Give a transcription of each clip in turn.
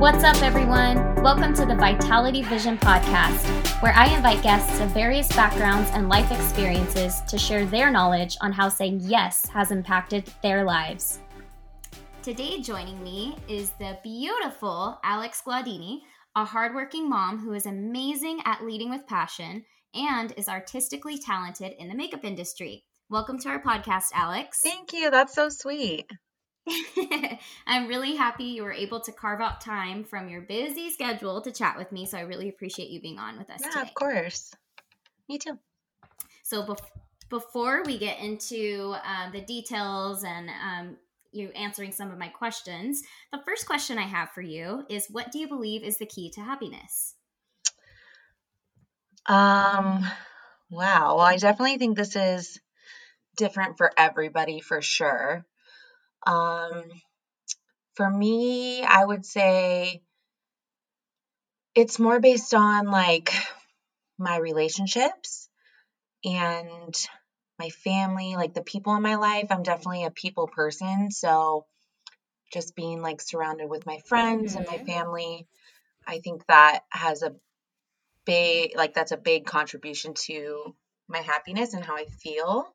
What's up, everyone? Welcome to the Vitality Vision Podcast, where I invite guests of various backgrounds and life experiences to share their knowledge on how saying yes has impacted their lives. Today, joining me is the beautiful Alex Glaudini, a hardworking mom who is amazing at leading with passion and is artistically talented in the makeup industry. Welcome to our podcast, Alex. Thank you. That's so sweet. I'm really happy you were able to carve out time from your busy schedule to chat with me. So I really appreciate you being on with us yeah, today. of course. Me too. So bef- before we get into um, the details and um, you answering some of my questions, the first question I have for you is what do you believe is the key to happiness? Um, wow. Well, I definitely think this is different for everybody for sure. Um, for me, I would say it's more based on like my relationships and my family, like the people in my life. I'm definitely a people person. So just being like surrounded with my friends and my Mhm. family, I think that has a big, like, that's a big contribution to my happiness and how I feel.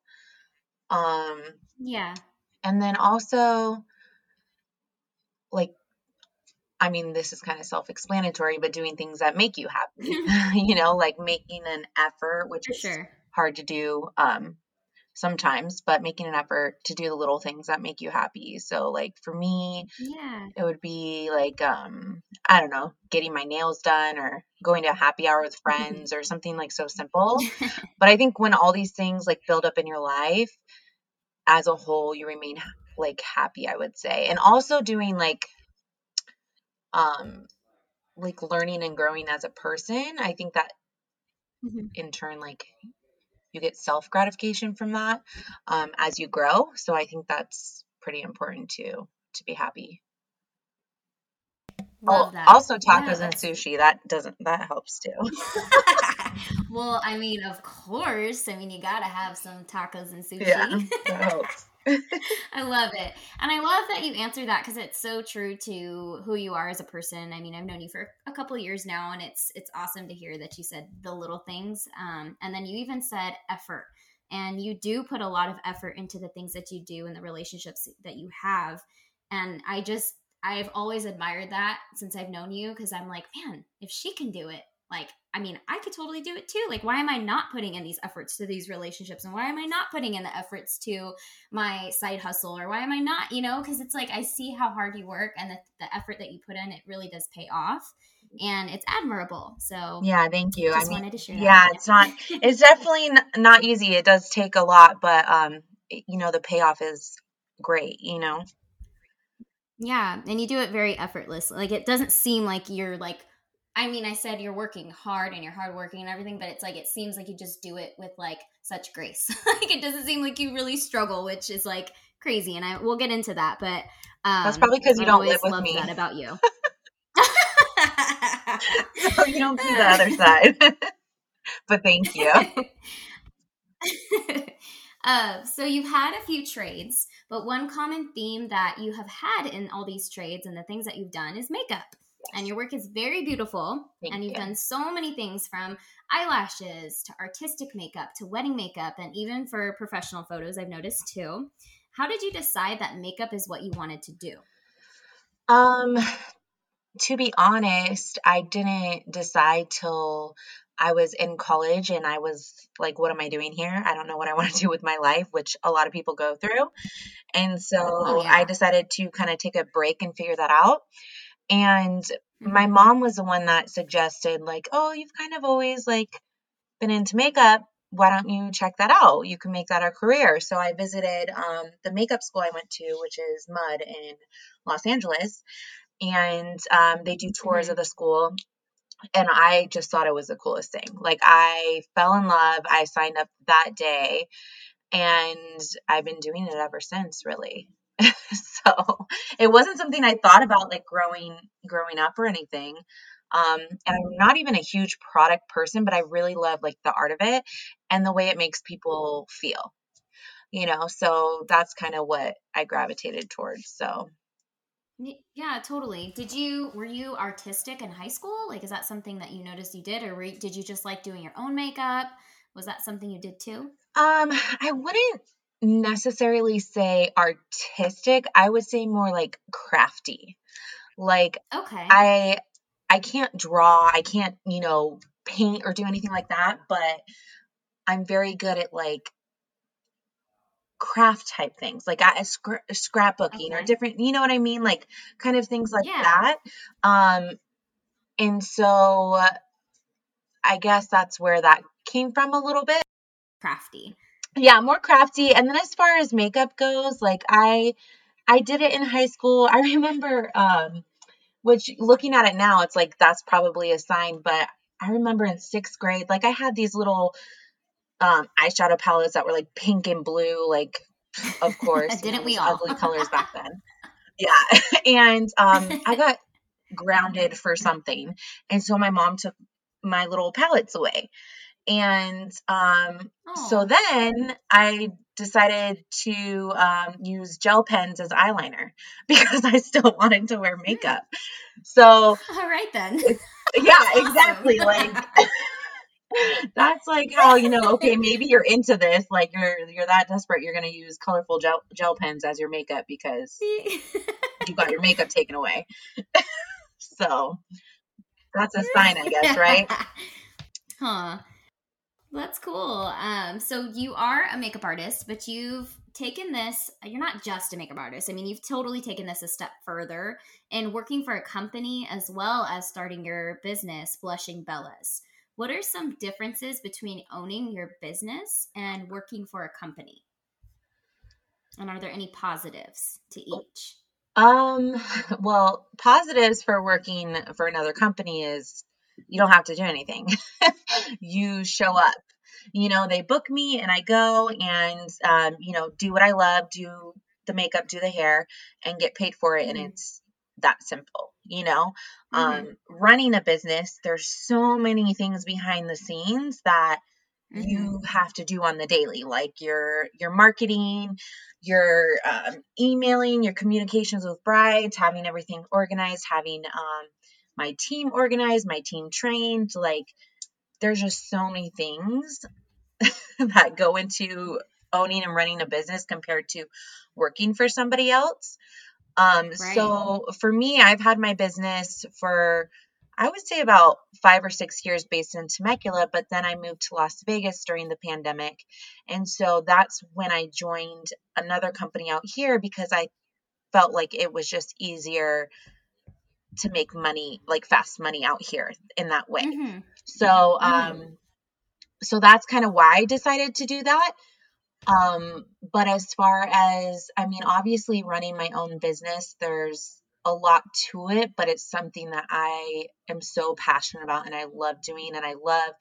Um, Yeah. And then also, like, I mean, this is kind of self explanatory, but doing things that make you happy, you know, like making an effort, which For is sure. hard to do um, sometimes, but making an effort to do the little things that make you happy. So, like, for me, Yeah. it would be like, um, I don't know, getting my nails done or going to a happy hour with friends or something like so simple. But I think when all these things like build up in your life as a whole, you remain like happy, I would say. And also doing like, um, like learning and growing as a person. I think that Mhm. in turn, like you get self gratification from that um, as you grow. So I think that's pretty important too to be happy. Love Oh, that. also Yeah, tacos and sushi. That doesn't that helps too. well, I mean, of course. I mean, you gotta have some tacos and sushi. Yeah, that helps. I love it. And I love that you answer that because it's so true to who you are as a person. I mean, I've known you for a couple years now and it's it's awesome to hear that you said the little things. Um, and then you even said effort. And you do put a lot of effort into the things that you do and the relationships that you have. And I just I've always admired that since I've known you because I'm like, man, if she can do it, like, I mean, I could totally do it too. Like, why am I not putting in these efforts to these relationships? And why am I not putting in the efforts to my side hustle? Or why am I not, you know? Because it's like I see how hard you work and the, the effort that you put in, it really does pay off. And it's admirable. So, Yeah, thank you. just I mean, wanted to share yeah, it's not it's definitely not easy. It does take a lot, but um, you know, the payoff is great. You know. Yeah, and you do it very effortless. Like it doesn't seem like you're like I mean, I said you're working hard and you're hardworking and everything, but it's like it seems like you just do it with like such grace. like it doesn't seem like you really struggle, which is like crazy. And I we'll get into that, but um, That's probably 'cause you I've don't live with me. that about you. so you don't see the other side. but thank you. uh, so you've had a few trades, but one common theme that you have had in all these trades and the things that you've done is makeup. And your work is very beautiful, Thank and you've you. done so many things from eyelashes to artistic makeup to wedding makeup, and even for professional photos, I've noticed too. How did you decide that makeup is what you wanted to do? Um, to be honest, I didn't decide till I was in college and I was like, what am I doing here? I don't know what I want to do with my life, which a lot of people go through. And so Oh, yeah. I decided to kind of take a break and figure that out. And Mm-hmm. my mom was the one that suggested, like, oh, you've kind of always like been into makeup. Why don't you check that out? You can make that a career. So I visited um, the makeup school I went to, which is MUD in Los Angeles, and um, they do tours Mhm. of the school. And I just thought it was the coolest thing. Like I fell in love. I signed up that day, and I've been doing it ever since. Really. so it wasn't something I thought about like growing growing up or anything. Um, and I'm not even a huge product person, but I really love like the art of it and the way it makes people feel. You know, so that's kind of what I gravitated towards. So Yeah, totally. Did you were you artistic in high school? Like, is that something that you noticed you did, or were, did you just like doing your own makeup? Was that something you did too? Um, I wouldn't necessarily say artistic. I would say more like crafty. Like Okay. I I can't draw, I can't, you know, paint or do anything like that, but I'm very good at like craft type things, like scra- scrapbooking or different, you know what I mean? Like kind of things like Yeah. that. Um, and so I guess that's where that came from a little bit. Crafty. Yeah, more crafty. And then as far as makeup goes, like I I did it in high school. I remember um which looking at it now, it's like that's probably a sign, but I remember in sixth grade, like I had these little um eyeshadow palettes that were like pink and blue, like of course, Didn't we all? ugly colors back then. Yeah. And um I got grounded for something. And so my mom took my little palettes away. And um so then I decided to um, use gel pens as eyeliner because I still wanted to wear makeup. So all right then. yeah, exactly. Like that's like how you know. Okay, maybe you're into this. Like you're you're that desperate. You're gonna use colorful gel gel pens as your makeup because you got your makeup taken away. So that's a sign, I guess, right? huh. That's cool. Um, so you are a makeup artist, but you've taken this, you're not just a makeup artist. I mean, you've totally taken this a step further in working for a company as well as starting your business, Blushing Bellas. What are some differences between owning your business and working for a company? And are there any positives to each? Um, well, positives for working for another company is you don't have to do anything. you show up. You know, they book me and I go and um, you know, do what I love, do the makeup, do the hair, and get paid for it. And Mm-hmm. it's that simple, you know. Mm-hmm. Um, running a business, there's so many things behind the scenes that Mm-hmm. you have to do on the daily like your your marketing your um, emailing your communications with brides having everything organized having um, my team organized my team trained like there's just so many things that go into owning and running a business compared to working for somebody else um, Right. so for me, I've had my business for I would say about five or six years based in Temecula, but then I moved to Las Vegas during the pandemic. And so that's when I joined another company out here because I felt like it was just easier to make money, like fast money out here in that way. Mm-hmm. So, Mm-hmm. um, so that's kind of why I decided to do that. Um, but as far as, I mean, obviously running my own business, there's a lot to it, but it's something that I am so passionate about and I love doing. And I love,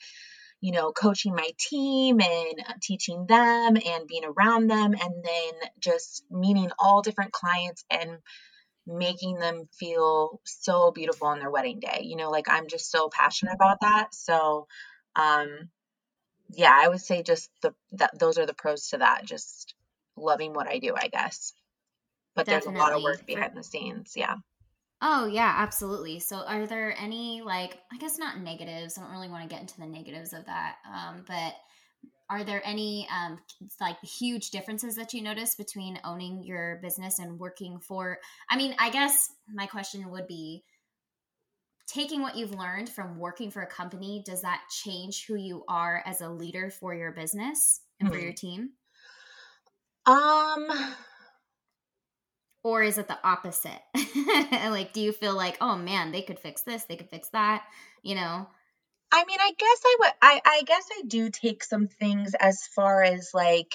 you know, coaching my team and teaching them and being around them and then just meeting all different clients and making them feel so beautiful on their wedding day. You know, like I'm just so passionate about that. So, um, yeah, I would say just the that those are the pros to that. Just loving what I do, I guess. But there's a lot of work behind the scenes. Yeah. Oh, yeah, absolutely. So, are there any, like, I guess not negatives. I don't really want to get into the negatives of that. Um, but are there any, um, like, huge differences that you notice between owning your business and working for? I mean, I guess my question would be taking what you've learned from working for a company, does that change who you are as a leader for your business and for your team? Um, Or is it the opposite? like, do you feel like, oh man, they could fix this, they could fix that, you know? I mean, I guess I would I I guess I do take some things as far as like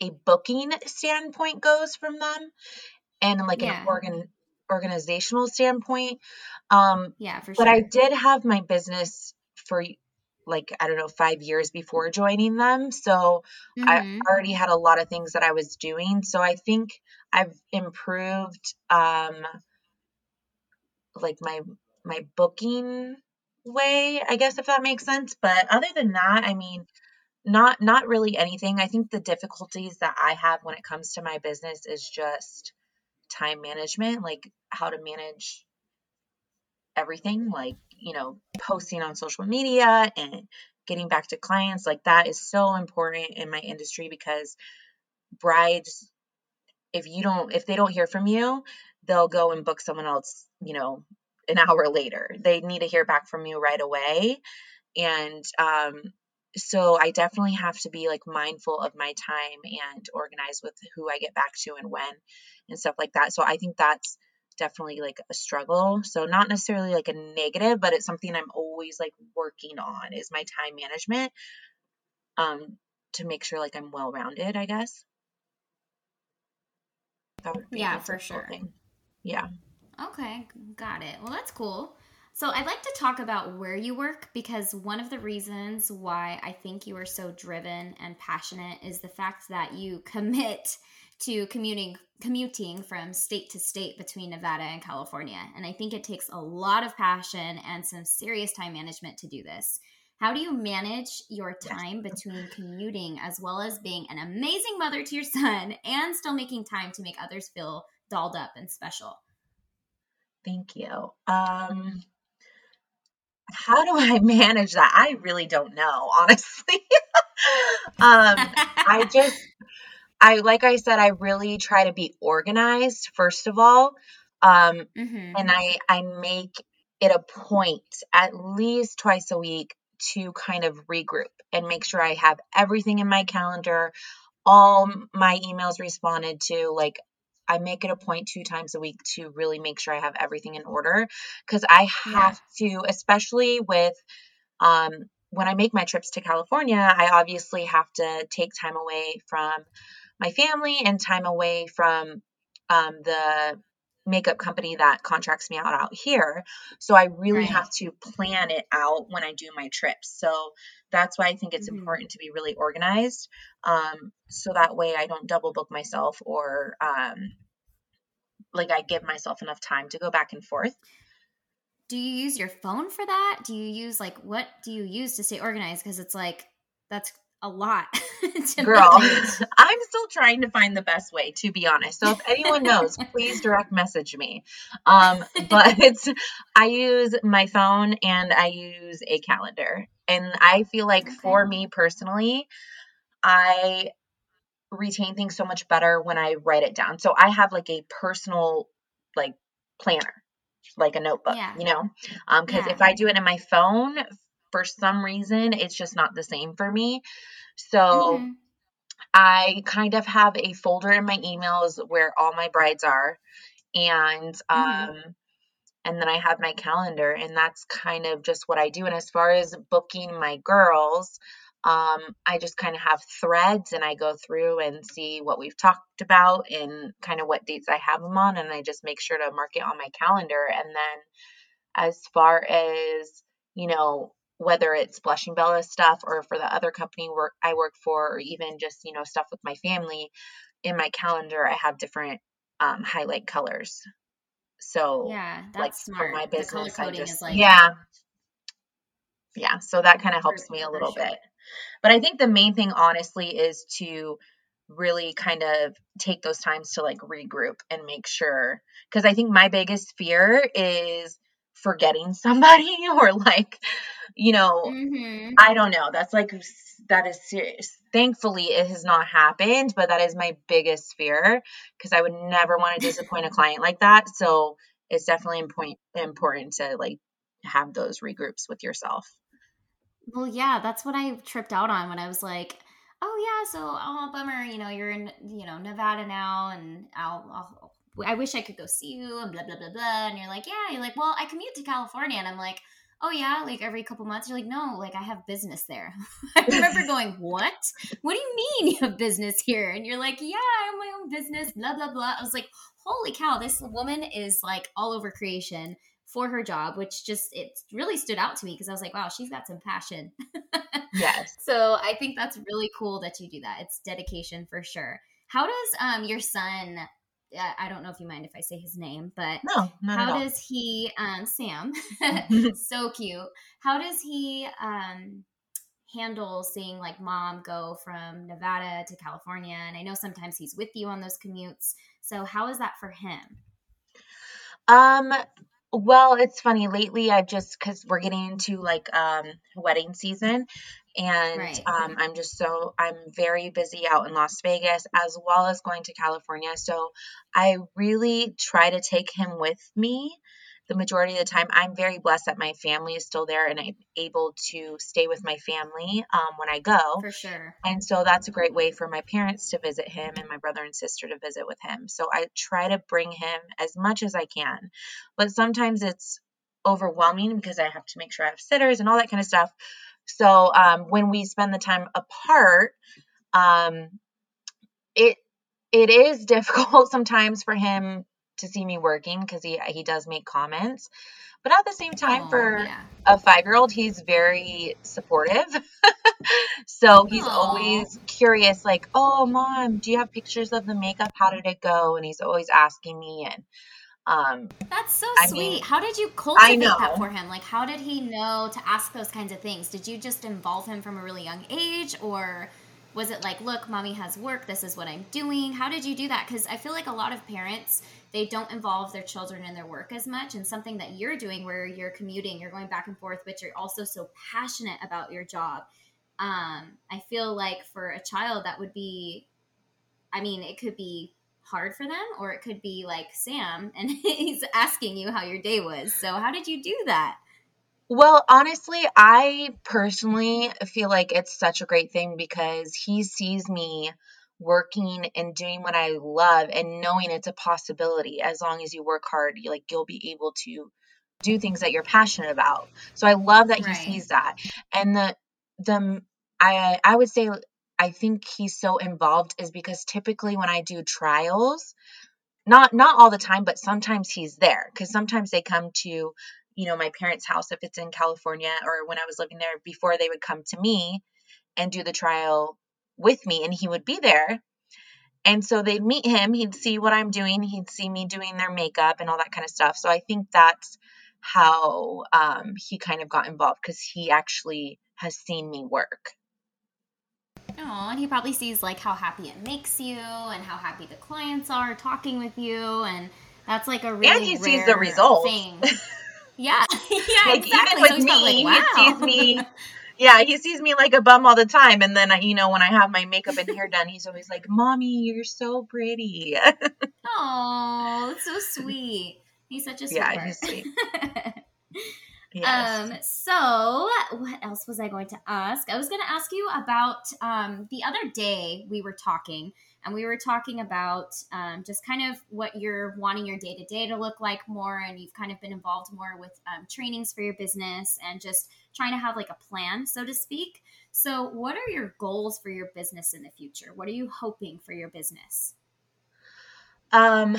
a booking standpoint goes from them and like an organ organizational standpoint. Um, yeah, for but I did have my business for like I don't know, 5 years before joining them. So I Mm-hmm. already had a lot of things that I was doing. So I think I've improved um like my my booking way, I guess if that makes sense. But other than that, I mean, not not really anything. I think the difficulties that I have when it comes to my business is just time management, like how to manage everything, like, you know, posting on social media and getting back to clients. Like, that is so important in my industry because brides, if you don't, if they don't hear from you, they'll go and book someone else, you know, an hour later. They need to hear back from you right away. And um, so I definitely have to be like mindful of my time and organized with who I get back to and when and stuff like that. So I think that's definitely like a struggle. So not necessarily like a negative, but it's something I'm always like working on is my time management um to make sure like I'm well rounded, I guess. yeah, for sure. Thing. Yeah. Okay, got it. Well, that's cool. So, I'd like to talk about where you work because one of the reasons why I think you are so driven and passionate is the fact that you commit to commuting commuting from state to state between Nevada and California. And I think it takes a lot of passion and some serious time management to do this. How do you manage your time between commuting as well as being an amazing mother to your son and still making time to make others feel dolled up and special? Thank you. Um how do I manage that? I really don't know, honestly. um, I just, I like I said, I really try to be organized first of all, um, mm-hmm. and I I make it a point at least twice a week to kind of regroup and make sure I have everything in my calendar, all my emails responded to, like I make it a point two times a week to really make sure I have everything in order because I have yeah. to, especially with um, when I make my trips to California, I obviously have to take time away from my family and time away from um, the makeup company that contracts me out out here. So I really right. have to plan it out when I do my trips. So that's why I think it's mm-hmm. important to be really organized. Um, so that way I don't double book myself or um, like I give myself enough time to go back and forth. Do you use your phone for that? Do you use like what do you use to stay organized? Because it's like that's a lot. Girl, I'm still trying to find the best way, to be honest. So if anyone knows, please direct message me. Um, but it's I use my phone and I use a calendar. And I feel like okay. for me personally, I retain things so much better when I write it down. So I have like a personal like planner, like a notebook, yeah. you know? Um cuz yeah. if I do it in my phone, for some reason it's just not the same for me. So mm-hmm. I kind of have a folder in my emails where all my brides are and mm-hmm. um mm-hmm. and then I have my calendar and that's kind of just what I do and as far as booking my girls um, I just kind of have threads and I go through and see what we've talked about and kind of what dates I have them on. And I just make sure to mark it on my calendar. And then as far as, you know, whether it's Blushing Bella stuff or for the other company work I work for, or even just, you know, stuff with my family, in my calendar, I have different um, highlight colors. So yeah, that's like smart. For my business, coding just, is like yeah, yeah. So that kind of helps me a little sure. bit. But I think the main thing, honestly, is to really kind of take those times to like regroup and make sure. Because I think my biggest fear is forgetting somebody or like, you know, mm-hmm. I don't know. That's like, that is serious. Thankfully, it has not happened, but that is my biggest fear because I would never want to disappoint a client like that. So it's definitely important important to like have those regroups with yourself. Well, yeah, that's what I tripped out on when I was like, "Oh yeah, so oh bummer, you know, you're in you know Nevada now, and I'll, I'll I wish I could go see you and blah blah blah blah." And you're like, "Yeah," you're like, "Well, I commute to California," and I'm like, "Oh yeah, like every couple months." You're like, "No, like I have business there." I remember going, "What? What do you mean you have business here?" And you're like, "Yeah, I have my own business." Blah blah blah. I was like, "Holy cow, this woman is like all over creation." for her job, which just it really stood out to me because I was like, wow, she's got some passion. yes. So I think that's really cool that you do that. It's dedication for sure. How does um your son I don't know if you mind if I say his name, but no, how does he um Sam so cute. How does he um handle seeing like mom go from Nevada to California? And I know sometimes he's with you on those commutes. So, how is that for him? Um, well, it's funny. Lately, I've just because we're getting into like um wedding season, and Right. um, I'm just so I'm very busy out in Las Vegas as well as going to California. So I really try to take him with me the majority of the time. I'm very blessed that my family is still there and I'm able to stay with my family um, when I go. For sure. And so that's a great way for my parents to visit him and my brother and sister to visit with him. So I try to bring him as much as I can. But sometimes it's overwhelming because I have to make sure I have sitters and all that kind of stuff. So um, when we spend the time apart, um, it it is difficult sometimes for him to see me working because he he does make comments. But at the same time, Oh, for yeah. a five year old, he's very supportive. so he's Aw. always curious, like, oh, mom, do you have pictures of the makeup? How did it go? And he's always asking me. And um, That's so I sweet. mean, how did you cultivate that for him? Like, how did he know to ask those kinds of things? Did you just involve him from a really young age, or was it like, look, mommy has work. This is what I'm doing. How did you do that? Because I feel like a lot of parents they don't involve their children in their work as much, and something that you're doing where you're commuting, you're going back and forth, but you're also so passionate about your job. Um, I feel like for a child that would be, I mean, it could be hard for them or it could be like Sam and he's asking you how your day was. So how did you do that? Well, honestly, I personally feel like it's such a great thing because he sees me working and doing what I love and knowing it's a possibility as long as you work hard, you like you'll be able to do things that you're passionate about. So I love that he Right. sees that. And the the I I would say I think he's so involved is because typically when I do trials, not not all the time, but sometimes he's there because sometimes they come to you know my parents' house if it's in California or when I was living there before they would come to me and do the trial with me and he would be there. And so they'd meet him, he'd see what I'm doing, he'd see me doing their makeup and all that kind of stuff. So I think that's how um, he kind of got involved because he actually has seen me work. Oh, and he probably sees like how happy it makes you and how happy the clients are talking with you and that's like a really and he sees the results. thing. Yeah, yeah, like exactly. even with so me, like, wow. he sees me. Yeah, he sees me like a bum all the time, and then I, you know when I have my makeup and hair done, he's always like, "Mommy, you're so pretty." Oh, that's so sweet. He's such a Yeah, sweetheart. he's sweet. yes. Um, so what else was I going to ask? I was going to ask you about um, the other day we were talking, and we were talking about um, just kind of what you're wanting your day to day to look like more, and you've kind of been involved more with um, trainings for your business and just trying to have like a plan, so to speak. So, what are your goals for your business in the future? What are you hoping for your business? Um,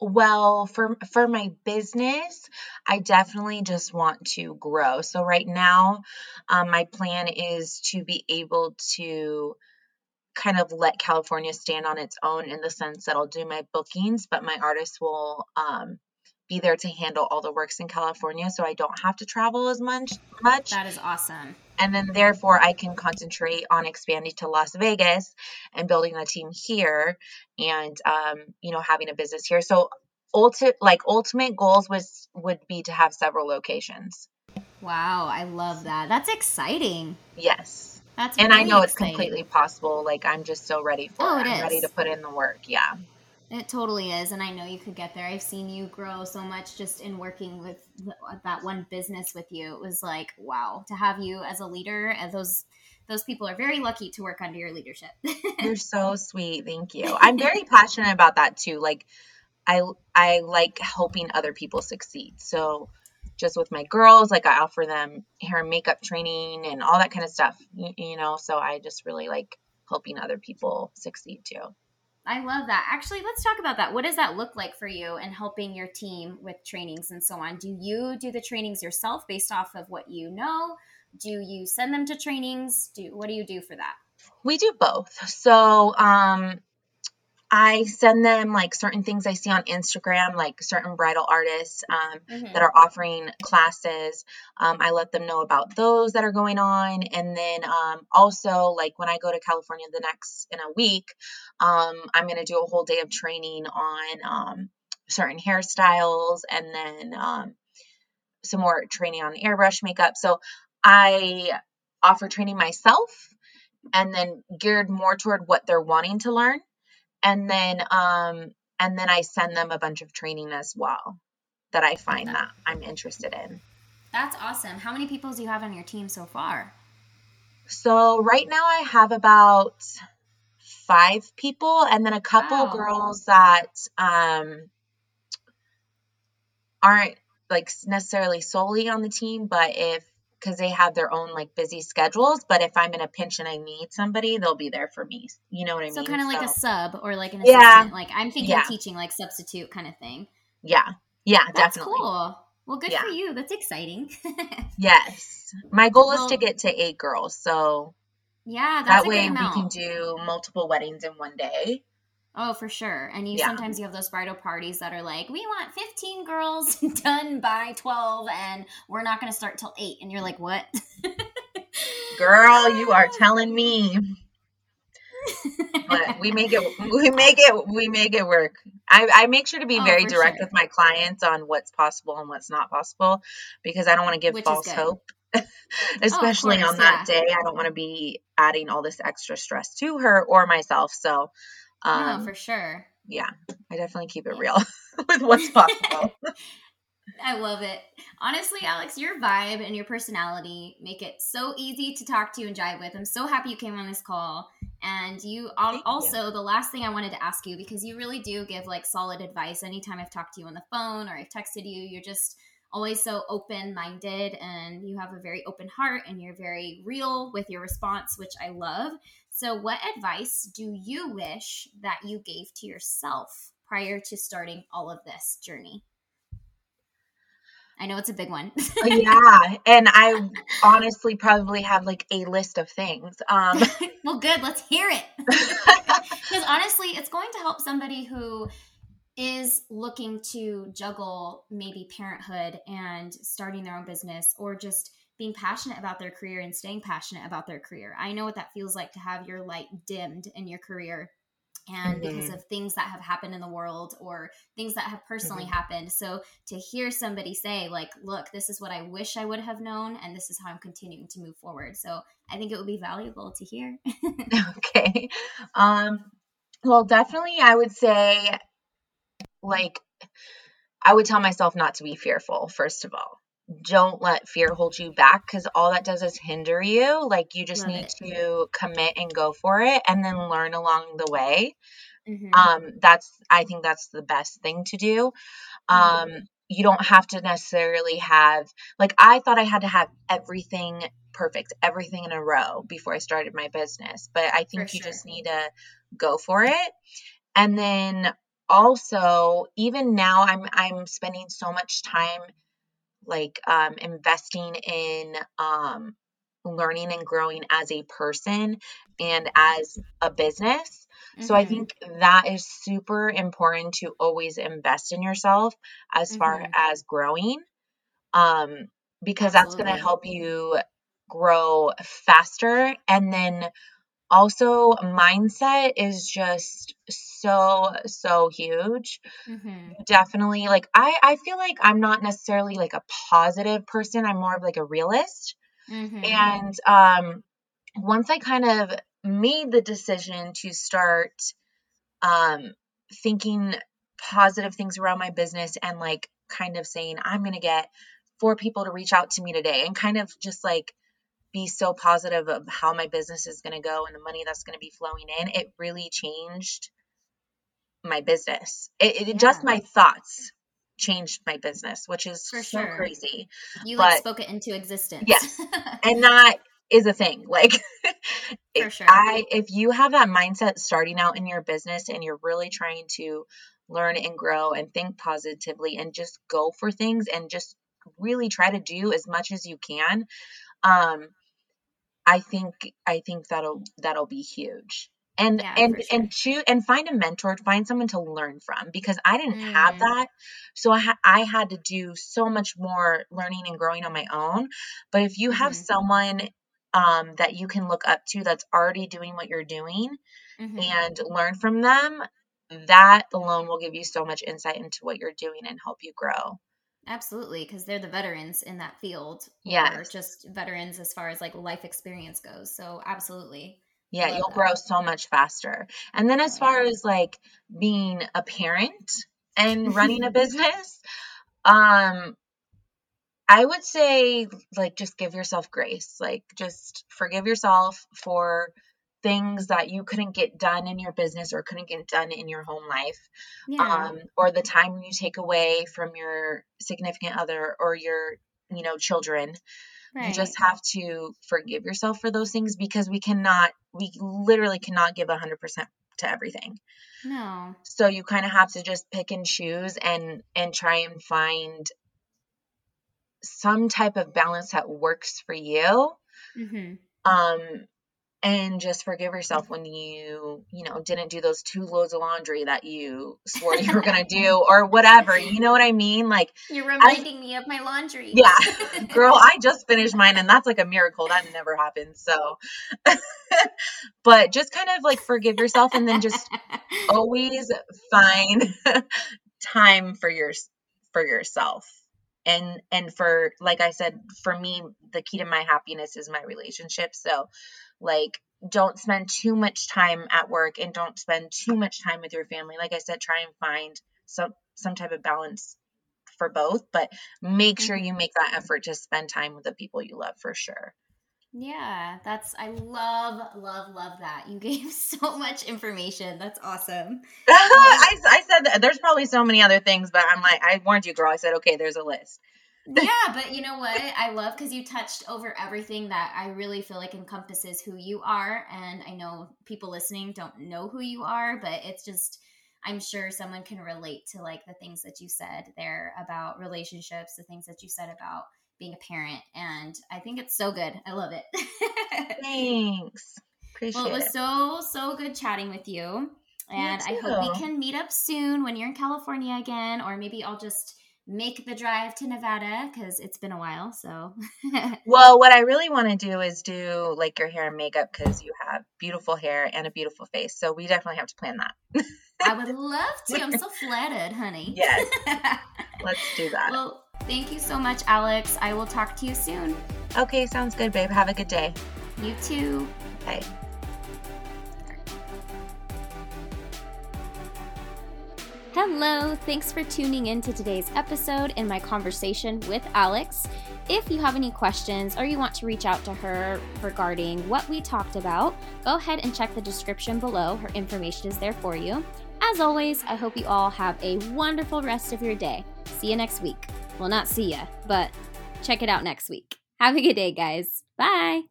well, for for my business, I definitely just want to grow. So right now, um, my plan is to be able to kind of let California stand on its own in the sense that I'll do my bookings, but my artists will um, be there to handle all the works in California, so I don't have to travel as much. Much, That is awesome. and then therefore I can concentrate on expanding to Las Vegas and building a team here, and um, you know having a business here. So ultimate like ultimate goals was would be to have several locations. Wow, I love that. That's exciting. Yes. That's And I really know it's exciting. completely possible. Like I'm just so ready for Oh, it. I'm ready to put in the work. Yeah. It totally is, and I know you could get there. I've seen you grow so much just in working with th- that one business with you. It was like wow to have you as a leader. And those those people are very lucky to work under your leadership. You're so sweet. Thank you. I'm very passionate about that too. Like I I like helping other people succeed. So just with my girls, like I offer them hair and makeup training and all that kind of stuff, you, you know, so I just really like helping other people succeed too. I love that. Actually, let's talk about that. What does that look like for you and helping your team with trainings and so on? Do you do the trainings yourself based off of what you know? Do you send them to trainings? Do what do you do for that? We do both. So, um I send them like certain things I see on Instagram, like certain bridal artists um, Mhm. that are offering classes. Um, I let them know about those that are going on. And then um, also, like when I go to California the next in a week, um, I'm going to do a whole day of training on um, certain hairstyles and then um, some more training on airbrush makeup. So I offer training myself and then geared more toward what they're wanting to learn and then um and then I send them a bunch of training as well that I find Okay. that I'm interested in. That's awesome. How many people do you have on your team so far? So right now I have about five people and then a couple Wow. girls that um aren't like necessarily solely on the team, but if because they have their own like busy schedules, but if I'm in a pinch and I need somebody, they'll be there for me. You know what I mean? So mean? kind of like a sub or like an Yeah. assistant. Like I'm thinking Yeah. teaching, like substitute kind of thing. yeah. Yeah, That's definitely. cool. Well, good Yeah. for you. That's exciting. Yes. My goal is to get to eight girls. So yeah, that's that way we can do multiple weddings in one day. Oh, for sure. And you Yeah. sometimes you have those bridal parties that are like, we want 15 girls done by 12 and we're not going to start till 8 and you're like, "What?" Girl, you are telling me. But we make it we make it we make it work. I, I make sure to be Oh, very direct sure. with my clients on what's possible and what's not possible because I don't want to give Which false hope. Oh, especially course, on that yeah. day. I don't want to be adding all this extra stress to her or myself. So um no, for sure. yeah, I definitely keep it real with what's possible. I love it. Honestly, Alex, your vibe and your personality make it so easy to talk to you and jive with. I'm so happy you came on this call. And you al- Thank you. also, the last thing I wanted to ask you, because you really do give like solid advice anytime I've talked to you on the phone or I've texted you, you're just always so open minded and you have a very open heart and you're very real with your response, which I love. So, what advice do you wish that you gave to yourself prior to starting all of this journey? I know it's a big one. yeah, and I honestly probably have like a list of things. Um well, good. Let's hear it. Because honestly, it's going to help somebody who is looking to juggle maybe parenthood and starting their own business or just being passionate about their career and staying passionate about their career. I know what that feels like to have your light dimmed in your career and because Mhm. of things that have happened in the world or things that have personally Mhm. happened. So to hear somebody say like, "Look, this is what I wish I would have known and this is how I'm continuing to move forward." So I think it would be valuable to hear. okay. Um well, definitely I would say like I would tell myself not to be fearful first of all. Don't let fear hold you back cuz all that does is hinder you. Like you just Love need it. to commit and go for it and then learn along the way. Mhm. Um that's I think that's the best thing to do. Mhm. Um you don't have to necessarily have like I thought I had to have everything perfect, everything in a row before I started my business, but I think For you just need to go for it. And then also even now I'm I'm spending so much time like um investing in um learning and growing as a person and as a business. So I Mhm. think that is super important to always invest in yourself as far Mhm. as growing. Um because that's going to help you grow faster and then also mindset is just so so huge. Mhm. Definitely like I I feel like I'm not necessarily like a positive person. I'm more of like a realist. Mhm. And um once I kind of made the decision to start um thinking positive things around my business and like kind of saying I'm going to get four people to reach out to me today and kind of just like be so positive of how my business is going to go and the money that's going to be flowing in, it really changed my business. It, it just my thoughts changed my business, which is For so sure. crazy. You like spoke it into existence. yes, and that is a thing. Like For sure. I if you have that mindset starting out in your business and you're really trying to learn and grow and think positively and just go for things and just really try to do as much as you can, um I think I think that'll that'll be huge. And Yeah, and sure. and choose and find a mentor find someone to learn from because i didn't have Mm. that so i ha- i had to do so much more learning and growing on my own but if you have Mhm. someone um, that you can look up to that's already doing what you're doing Mhm. and learn from them that alone will give you so much insight into what you're doing and help you grow Absolutely, because they're the veterans in that field, or Yes. just veterans as far as like life experience goes. So, absolutely. Yeah, Love you'll that. grow so much faster. And then as far as like being a parent and running a business, um I would say like just give yourself grace. Like just forgive yourself for things that you couldn't get done in your business or couldn't get done in your home life. Yeah. Um or the time you take away from your significant other or your, you know, children. Right. You just have to forgive yourself for those things because we cannot, we literally cannot give 100% to everything. no. So you kind of have to just pick and choose and and try and find some type of balance that works for you. hmm Um and just forgive yourself when you, you know, didn't do those two loads of laundry that you swore you were going to do or whatever. You know what I mean? Like You're reminding me of my laundry. Yeah, girl, I just finished mine and that's like a miracle. That never happens. So, but just kind of like forgive yourself and then just always find time for your for yourself. And and for like I said, for me, the key to my happiness is my relationship. So, like don't spend too much time at work and don't spend too much time with your family. Like I said, try and find some some type of balance for both, but make sure you Mhm. make that effort to spend time with the people you love for sure. Yeah, that's I love love love that. You gave so much information. That's awesome. I, um, I said that there's probably so many other things, but I'm like, I warned you, girl. I said, okay, there's a list. yeah, but you know what? I love because you touched over everything that I really feel like encompasses who you are. And I know people listening don't know who you are, but it's just, I'm sure someone can relate to like the things that you said there about relationships, the things that you said about being a parent. And I think it's so good. I love it. Thanks. Appreciate well, it was it. so, so good chatting with you. And I hope we can meet up soon when you're in California again, or maybe I'll just make the drive to Nevada because it's been a while. So, Well, what I really want to do is do like your hair and makeup because you have beautiful hair and a beautiful face. So we definitely have to plan that. I would love to. I'm so flattered, honey. Yes. Let's do that. well, thank you so much, Alex. I will talk to you soon. Okay, sounds good, babe. Have a good day. You too. Bye. Hello, thanks for tuning in to today's episode and my conversation with Alex. If you have any questions or you want to reach out to her regarding what we talked about, go ahead and check the description below. Her information is there for you. As always, I hope you all have a wonderful rest of your day. See you next week. Well, not see ya, but check it out next week. Have a good day, guys. Bye.